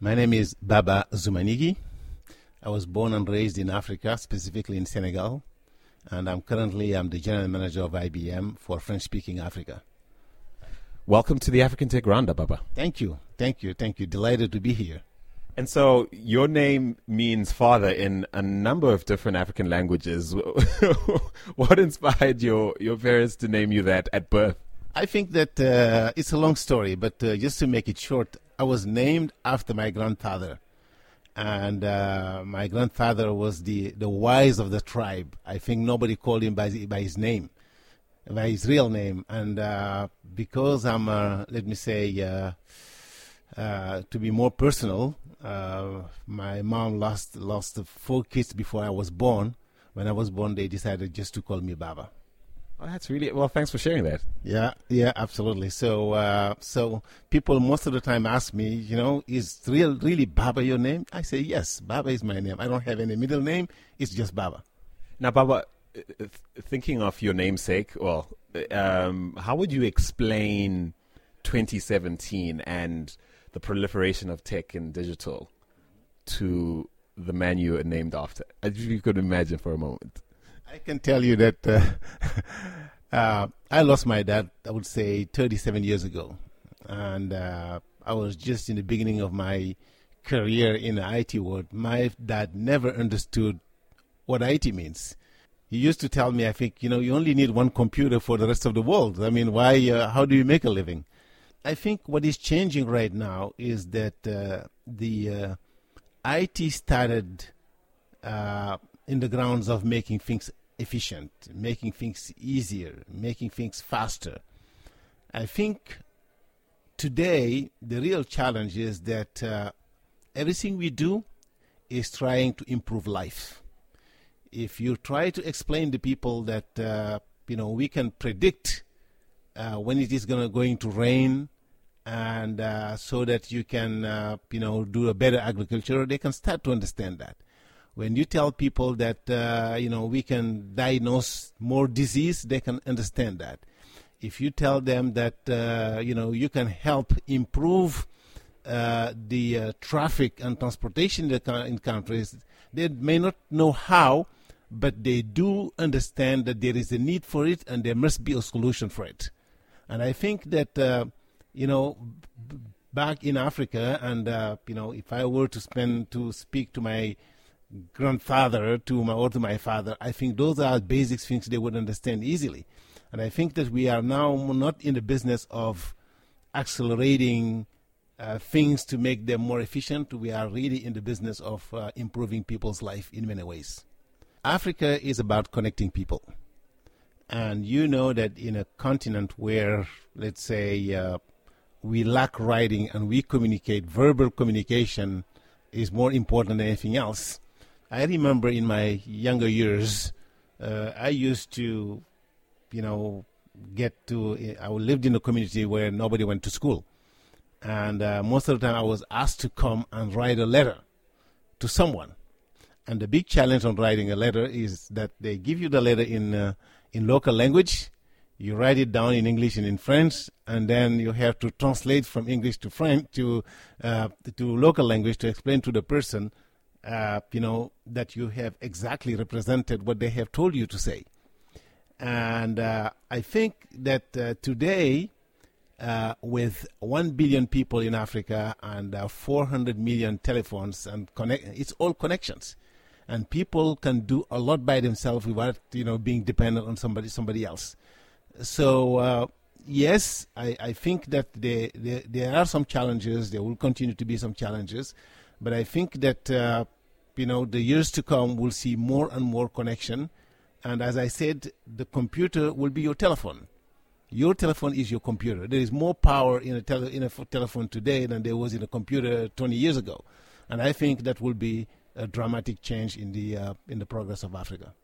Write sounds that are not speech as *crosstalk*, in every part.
My name is Baba Zoumanigui. I was born and raised in Africa, specifically in Senegal, and I'm currently I'm the general manager of IBM for French-speaking Africa. Welcome to the African Tech Roundup, Baba. Thank you, thank you, thank you. Delighted to be here. And so your name means father in a number of different African languages. *laughs* what inspired your, your parents to name you that at birth? I think that uh, it's a long story, but uh, just to make it short, I was named after my grandfather. And uh, my grandfather was the, the wise of the tribe. I think nobody called him by, by his name, by his real name. And uh, because I'm, uh, let me say, uh, to be more personal, my mom lost, lost four kids before I was born. When I was born, they decided just to call me Baba. Oh, that's really well. Thanks for sharing that. Yeah, yeah, absolutely. So, uh, so people most of the time ask me, you know, is real really Baba your name? I say yes, Baba is my name. I don't have any middle name. It's just Baba. Now, Baba, uh, thinking of your namesake, well, um, how would you explain 2017 and the proliferation of tech and digital to the man you are named after? If you could imagine for a moment. I can tell you that uh, *laughs* uh, I lost my dad, I would say, 37 years ago. And uh, I was just in the beginning of my career in the IT world. My dad never understood what IT means. He used to tell me, I think, you know, you only need one computer for the rest of the world. I mean, why, uh, how do you make a living? I think what is changing right now is that uh, the uh, IT started in the grounds of making things efficient, making things easier, making things faster. I think today the real challenge is that uh, everything we do is trying to improve life. If you try to explain to people that uh, you know we can predict uh, when it is gonna, going to rain, and uh, so that you can uh, you know do a better agriculture, they can start to understand that when you tell people that uh, you know we can diagnose more disease, they can understand that. If you tell them that uh, you know you can help improve uh, the uh, traffic and transportation in countries, they may not know how, but they do understand that there is a need for it and there must be a solution for it. And I think that uh, you know back in Africa, and uh, you know if I were to spend to speak to my grandfather to my or to my father, I think those are basic things they would understand easily. And I think that we are now not in the business of accelerating uh, things to make them more efficient. We are really in the business of uh, improving people's life in many ways. Africa is about connecting people. And you know that in a continent where, let's say, uh, we lack writing and we communicate, verbal communication is more important than anything else. I remember in my younger years, uh, I used to, you know, get to. I lived in a community where nobody went to school, and uh, most of the time I was asked to come and write a letter to someone. And the big challenge on writing a letter is that they give you the letter in uh, in local language. You write it down in English and in French, and then you have to translate from English to French to uh, to local language to explain to the person uh, you know, that you have exactly represented what they have told you to say. And uh, I think that uh, today, uh, with 1 billion people in Africa and uh, 400 million telephones, and connect, it's all connections. And people can do a lot by themselves without, you know, being dependent on somebody, somebody else. So, uh, yes, I, I think that there, there, there are some challenges. There will continue to be some challenges. But I think that uh, you know the years to come will see more and more connection. And as I said, the computer will be your telephone. Your telephone is your computer. There is more power in a, tele- in telephone today than there was in a computer 20 years ago. And I think that will be a dramatic change in the uh, in the progress of Africa.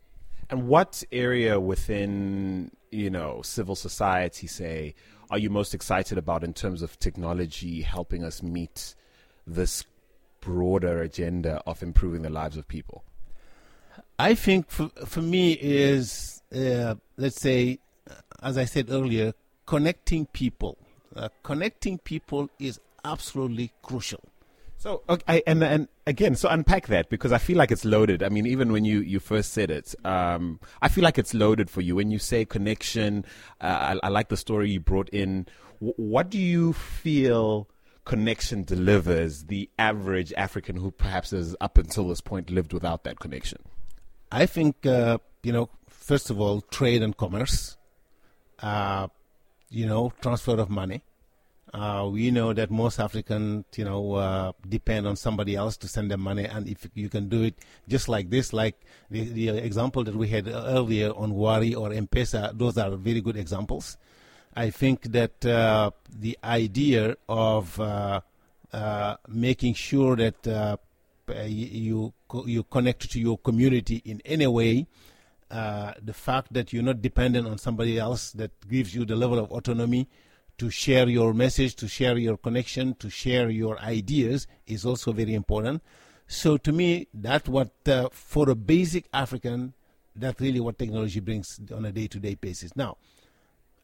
And what area within you know civil society, say, are you most excited about in terms of technology helping us meet this broader agenda of improving the lives of people? I think for, for me is, uh, let's say, as I said earlier, connecting people. Uh, connecting people is absolutely crucial. So okay, and and again, so unpack that because I feel like it's loaded. I mean, even when you, you first said it, um, I feel like it's loaded for you. When you say connection, uh, I, I, like the story you brought in. W- what do you feel connection delivers the average African who perhaps has up until this point lived without that connection? I think uh, you know, first of all, trade and commerce. Uh, you know, transfer of money uh, we know that most Africans, you know, uh, depend on somebody else to send them money, and if you can do it just like this, like the, the example that we had earlier on Wari or M-Pesa, those are very good examples. I think that uh, the idea of uh, uh, making sure that uh, you you connect to your community in any way, the fact that you're not dependent on somebody else, that gives you the level of autonomy to share your message, to share your connection, to share your ideas is also very important. So to me, that's what uh, for a basic African, that's really what technology brings on a day-to-day basis. Now,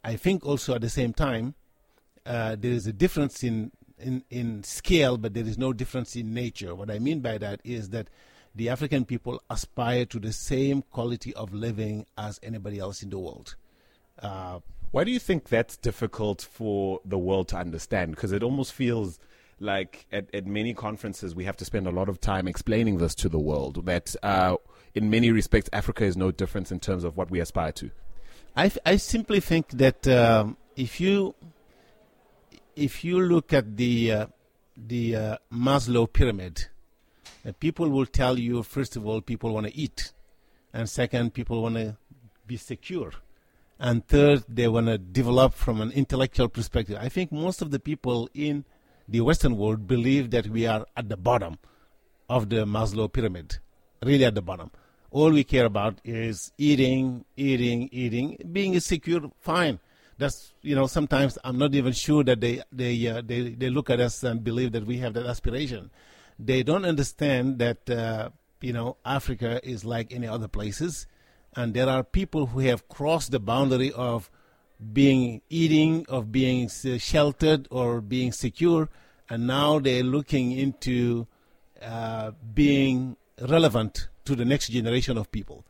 I think also at the same time, uh, there is a difference in, in, in scale, but there is no difference in nature. What I mean by that is that the African people aspire to the same quality of living as anybody else in the world. Uh, why do you think that's difficult for the world to understand? Because it almost feels like at, at many conferences we have to spend a lot of time explaining this to the world that uh, in many respects Africa is no different in terms of what we aspire to. I, I simply think that um, if you if you look at the uh, the uh, Maslow pyramid, uh, people will tell you first of all people want to eat, and second people want to be secure and third, they want to develop from an intellectual perspective. I think most of the people in the Western world believe that we are at the bottom of the Maslow pyramid, really at the bottom. All we care about is eating, eating, eating, being secure, fine. That's you know sometimes I'm not even sure that they they uh, they they look at us and believe that we have that aspiration. They don't understand that uh, you know Africa is like any other places and there are people who have crossed the boundary of being eating, of being sheltered, or being secure, and now they're looking into uh, being relevant to the next generation of people.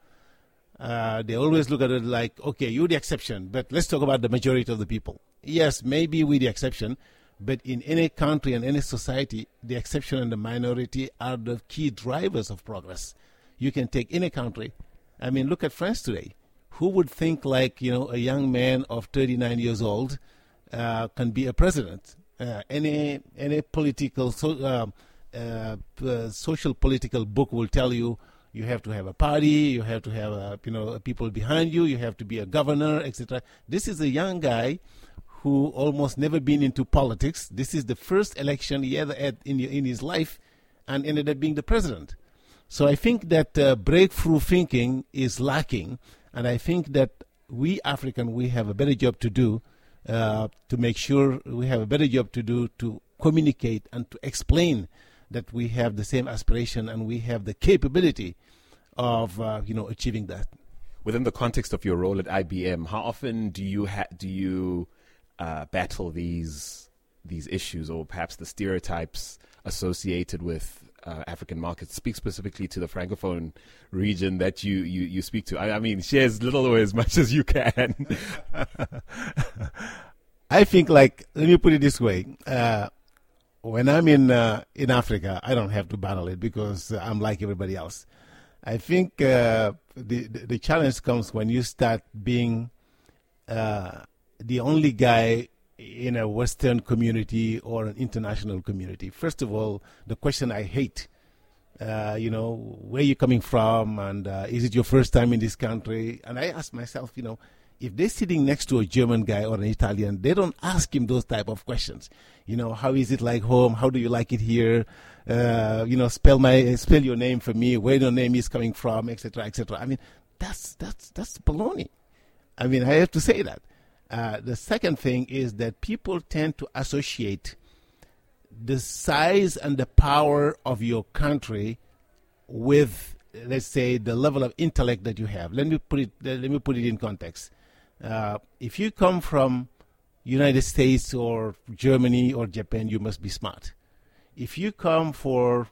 Uh, they always look at it like, okay, you're the exception, but let's talk about the majority of the people. Yes, maybe we're the exception, but in any country and any society, the exception and the minority are the key drivers of progress. You can take any country, I mean, look at France today. Who would think like you know a young man of 39 years old uh, can be a president? Uh, any any political so, uh, uh, social political book will tell you you have to have a party, you have to have uh, you know people behind you, you have to be a governor, etc. This is a young guy who almost never been into politics. This is the first election he ever had in in his life, and ended up being the president. So I think that uh, breakthrough thinking is lacking, and I think that we African we have a better job to do uh, to make sure we have a better job to do to communicate and to explain that we have the same aspiration and we have the capability of uh, you know achieving that. Within the context of your role at IBM, how often do you ha- do you uh, battle these these issues or perhaps the stereotypes associated with uh, African markets. Speak specifically to the francophone region that you you, you speak to. I, I mean, share as little or as much as you can. *laughs* I think, like, let me put it this way. Uh, when I'm in uh, in Africa, I don't have to battle it because I'm like everybody else. I think uh, the, the, challenge comes when you start being uh, the only guy in a Western community or an international community. First of all, the question I hate, uh, you know, where you coming from, and uh, is it your first time in this country? And I ask myself, you know, if they're sitting next to a German guy or an Italian, they don't ask him those type of questions. You know, how is it like home? How do you like it here? Uh, you know, spell my spell your name for me. Where your name is coming from, etc., etc. I mean, that's that's that's baloney. I mean, I have to say that. Uh, the second thing is that people tend to associate the size and the power of your country with, let's say, the level of intellect that you have. Let me put it. Let me put it in context. Uh, if you come from United States or Germany or Japan, you must be smart. if you come for,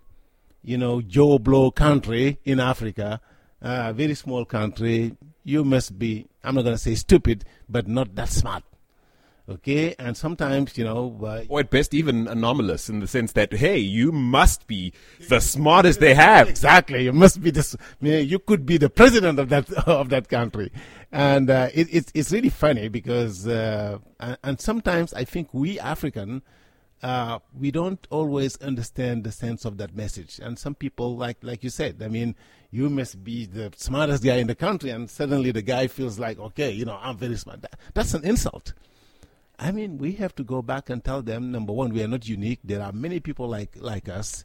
you know, Joe Blow country in Africa, a uh, very small country, you must be, I'm not going to say stupid, but not that smart. Okay, and sometimes, you know. Uh, or at best, even anomalous in the sense that, hey, you must be the smartest they have. Exactly. You must be this, you could be the president of that, *laughs* of that country. And uh, it, it's, it's really funny because, uh, and, sometimes I think we African, uh, we don't always understand the sense of that message. And some people, like like you said, I mean, you must be the smartest guy in the country, and suddenly the guy feels like, okay, you know, I'm very smart. That, that's an insult. I mean, we have to go back and tell them number one, we are not unique. There are many people like like us,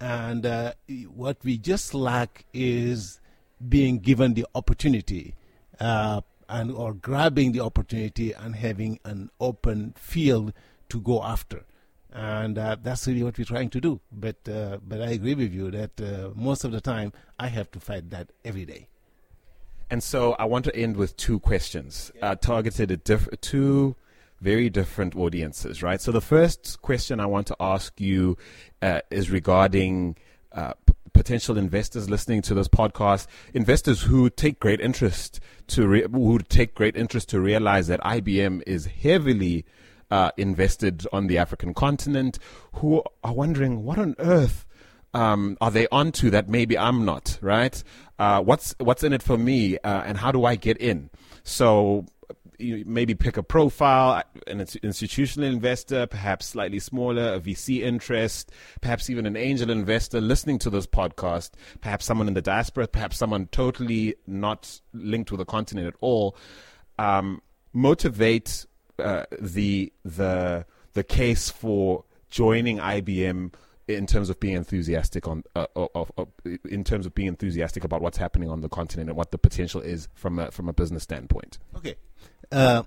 and uh, what we just lack is being given the opportunity, uh, and or grabbing the opportunity and having an open field to go after. And uh, that's really what we're trying to do. But uh, but I agree with you that uh, most of the time I have to fight that every day. And so I want to end with two questions uh, targeted at diff- two very different audiences, right? So the first question I want to ask you uh, is regarding uh, potential investors listening to this podcast, investors who take great interest to re- who take great interest to realize that IBM is heavily uh, invested on the African continent, who are wondering what on earth. Um, are they onto that maybe I'm not right? Uh, what's what's in it for me, uh, and how do I get in? So you maybe pick a profile, an institutional investor, perhaps slightly smaller, a VC interest, perhaps even an angel investor listening to this podcast, perhaps someone in the diaspora, perhaps someone totally not linked to the continent at all. Um, motivate uh, the the the case for joining IBM in terms of being enthusiastic on uh, of, of, in terms of being enthusiastic about what's happening on the continent and what the potential is from a from a business standpoint. Okay, uh,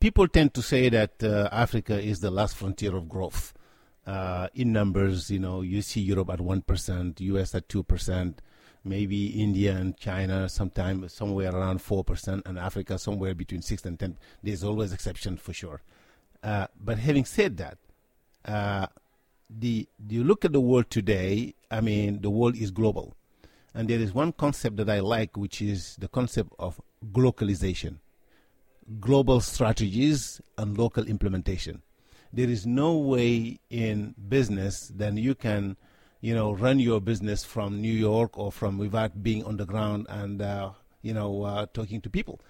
people tend to say that uh, Africa is the last frontier of growth. Uh, in numbers, you know, you see Europe at one percent, U.S. at two percent, maybe India and China sometime somewhere around four percent, and Africa somewhere between six and ten. There's always exception for sure. Uh, but having said that, uh, the you look at the world today. I mean, the world is global, and there is one concept that I like, which is the concept of globalization global strategies and local implementation. There is no way in business that you can, you know, run your business from New York or from without being on the ground and, uh, you know, uh, talking to people.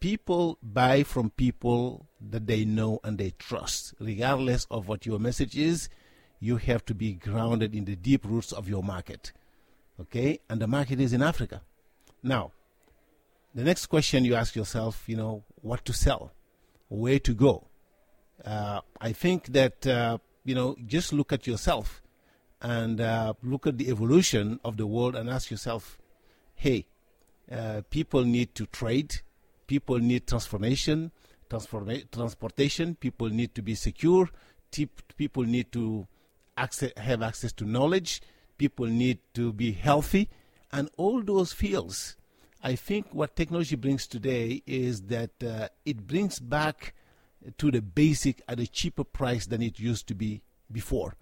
People buy from people that they know and they trust, regardless of what your message is. You have to be grounded in the deep roots of your market. Okay? And the market is in Africa. Now, the next question you ask yourself, you know, what to sell, where to go. Uh, I think that, uh, you know, just look at yourself and uh, look at the evolution of the world and ask yourself, hey, uh, people need to trade, people need transformation, transforma- transportation, people need to be secure, people need to access, have access to knowledge, people need to be healthy, and all those fields I think what technology brings today is that uh, it brings back to the basic at a cheaper price than it used to be before.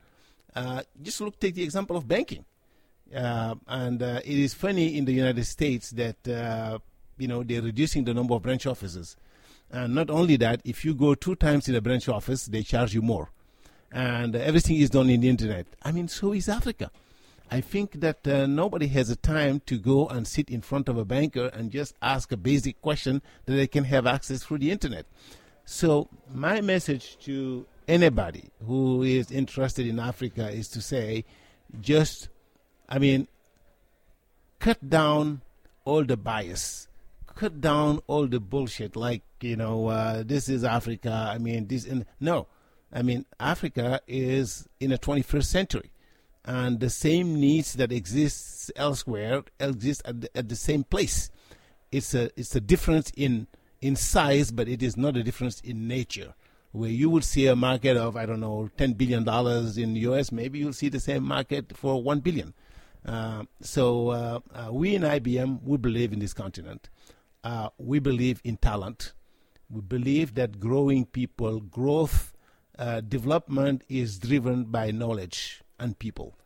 Uh, just look, take the example of banking. Uh, and uh, it is funny in the United States that uh, you know they're reducing the number of branch offices, and not only that, if you go two times in a branch office, they charge you more, and everything is done in the internet. I mean, so is Africa. I think that uh, nobody has a time to go and sit in front of a banker and just ask a basic question that they can have access through the internet. So, my message to anybody who is interested in Africa is to say, just, I mean, cut down all the bias, cut down all the bullshit like, you know, uh, this is Africa. I mean, this, and no. I mean, Africa is in the 21st century and the same needs that exists elsewhere exist at the, at the same place. It's a it's a difference in in size, but it is not a difference in nature. Where you will see a market of I don't know ten billion dollars in the U.S., maybe you'll see the same market for one billion. Uh, so uh, uh, we in IBM we believe in this continent. Uh, we believe in talent. We believe that growing people, growth, uh, development is driven by knowledge and people.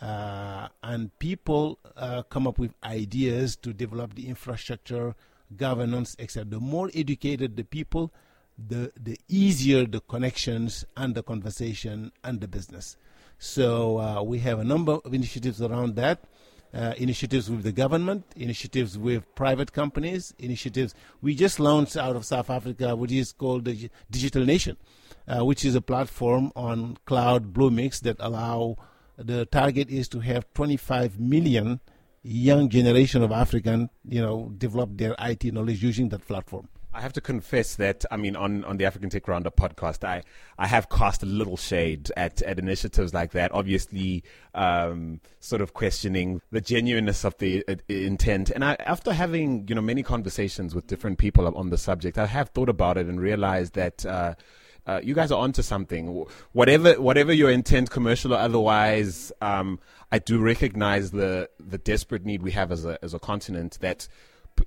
Uh, and people uh, come up with ideas to develop the infrastructure, governance, etc. The more educated the people, the the easier the connections and the conversation and the business. So uh, we have a number of initiatives around that. Uh, initiatives with the government, initiatives with private companies, initiatives. We just launched out of South Africa, which is called the Digital Nation, uh, which is a platform on cloud Bluemix that allow the target is to have 25 million young generation of African, you know, develop their IT knowledge using that platform. I have to confess that I mean on, on the African Tech Roundup podcast, I, I have cast a little shade at, at initiatives like that. Obviously, um, sort of questioning the genuineness of the uh, intent. And I, after having you know many conversations with different people on the subject, I have thought about it and realized that. Uh, uh, you guys are onto something. Whatever, whatever your intent, commercial or otherwise, um, I do recognize the the desperate need we have as a as a continent that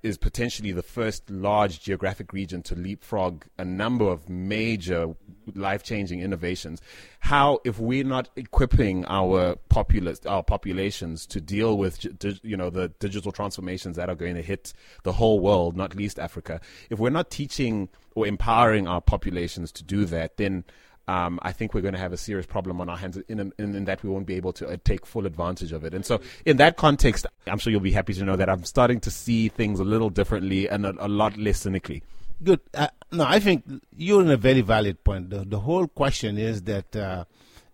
is potentially the first large geographic region to leapfrog a number of major life changing innovations. How, if we're not equipping our populace, our populations to deal with, you know, the digital transformations that are going to hit the whole world, not least Africa, if we're not teaching or empowering our populations to do that, then um, I think we're going to have a serious problem on our hands in, in, in that we won't be able to uh, take full advantage of it. And so, in that context, I'm sure you'll be happy to know that I'm starting to see things a little differently and a, a lot less cynically. Good. Uh, no, I think you're in a very valid point. The, the whole question is that uh,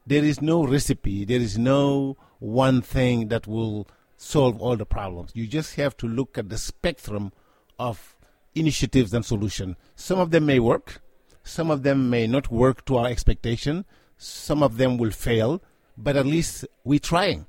there is no recipe, there is no one thing that will solve all the problems. You just have to look at the spectrum of initiatives and solutions. Some of them may work, some of them may not work to our expectation. Some of them will fail, but at least we're trying.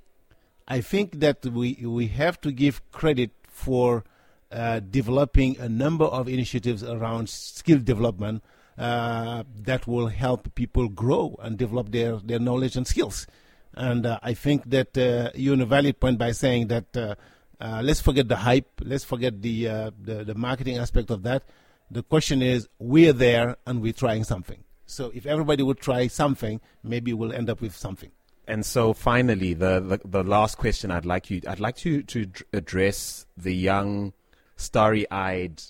I think that we, we have to give credit for uh, developing a number of initiatives around skill development uh, that will help people grow and develop their, their knowledge and skills. And uh, I think that uh, you're in a valid point by saying that uh, uh, let's forget the hype, let's forget the, the, the marketing aspect of that, the question is, we're there and we're trying something. So if everybody would try something, maybe we'll end up with something. And so finally, the, the, the last question I'd like you I'd like to to address the young, starry-eyed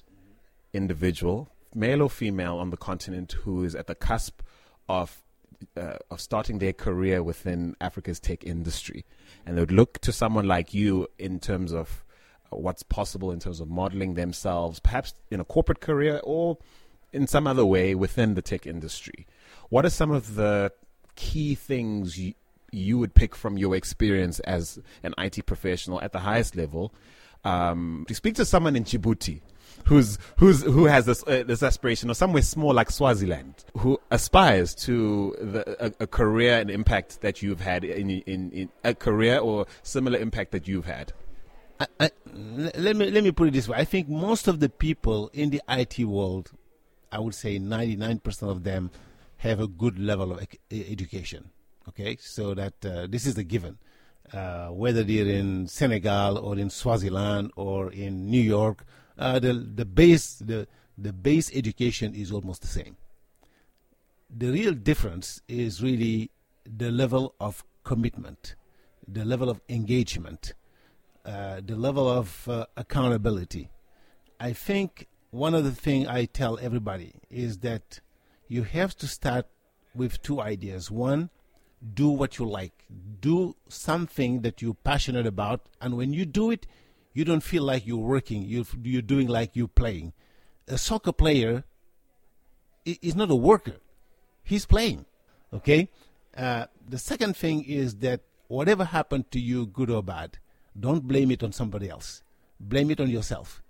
individual, male or female, on the continent who is at the cusp of uh, of starting their career within Africa's tech industry, and they would look to someone like you in terms of what's possible in terms of modeling themselves, perhaps in a corporate career or in some other way within the tech industry. What are some of the key things you, you would pick from your experience as an IT professional at the highest level um, to speak to someone in Djibouti who's who's who has this uh, this aspiration, or somewhere small like Swaziland, who aspires to the, a, a, career and impact that you've had in, in, in a career or similar impact that you've had. I, let me let me put it this way. I think most of the people in the IT world, I would say 99% of them, have a good level of education. Okay, so that uh, this is a given. Uh, whether they're in Senegal or in Swaziland or in New York, uh, the the base the the base education is almost the same. The real difference is really the level of commitment, the level of engagement uh, the level of uh, accountability. I think one of the things I tell everybody is that you have to start with two ideas. One, do what you like, do something that you're passionate about, and when you do it, you don't feel like you're working, you're, you're doing like you're playing. A soccer player is not a worker, he's playing. Okay? Uh, the second thing is that whatever happened to you, good or bad, don't blame it on somebody else. Blame it on yourself.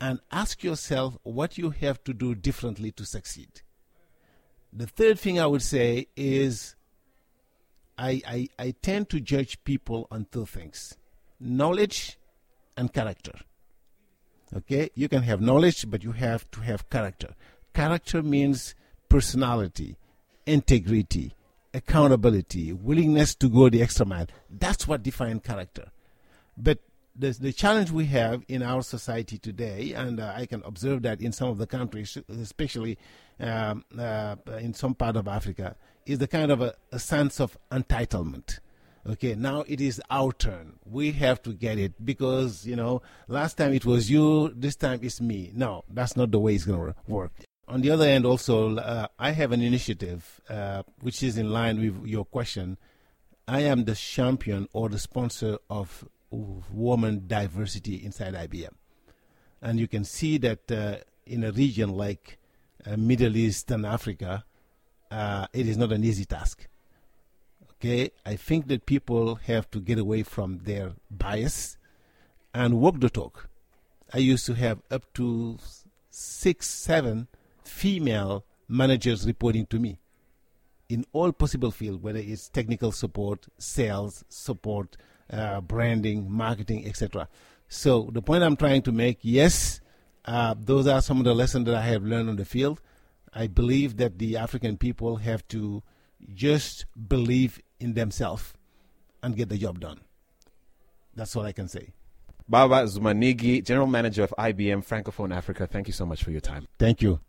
And ask yourself what you have to do differently to succeed. The third thing I would say is I, I, I tend to judge people on two things knowledge and character. Okay? You can have knowledge, but you have to have character. Character means personality, integrity, accountability, willingness to go the extra mile. That's what defines character. But the, the challenge we have in our society today, and uh, I can observe that in some of the countries, especially um, uh, in some part of Africa, is the kind of a, a sense of entitlement. Okay, now it is our turn. We have to get it because, you know, last time it was you, this time it's me. No, that's not the way it's going to work. On the other hand, also, uh, I have an initiative uh, which is in line with your question. I am the champion or the sponsor of woman diversity inside IBM. And you can see that uh, in a region like uh, Middle East and Africa, uh, it is not an easy task Okay, I think that people have to get away from their bias and walk the talk. I used to have up to six, seven female managers reporting to me in all possible fields, whether it's technical support, sales support, uh, branding, marketing, etc. So the point I'm trying to make, yes, uh, those are some of the lessons that I have learned on the field. I believe that the African people have to just believe in themselves and get the job done. That's all I can say. Baba Zoumanigui, General Manager of IBM Francophone Africa, thank you so much for your time. Thank you.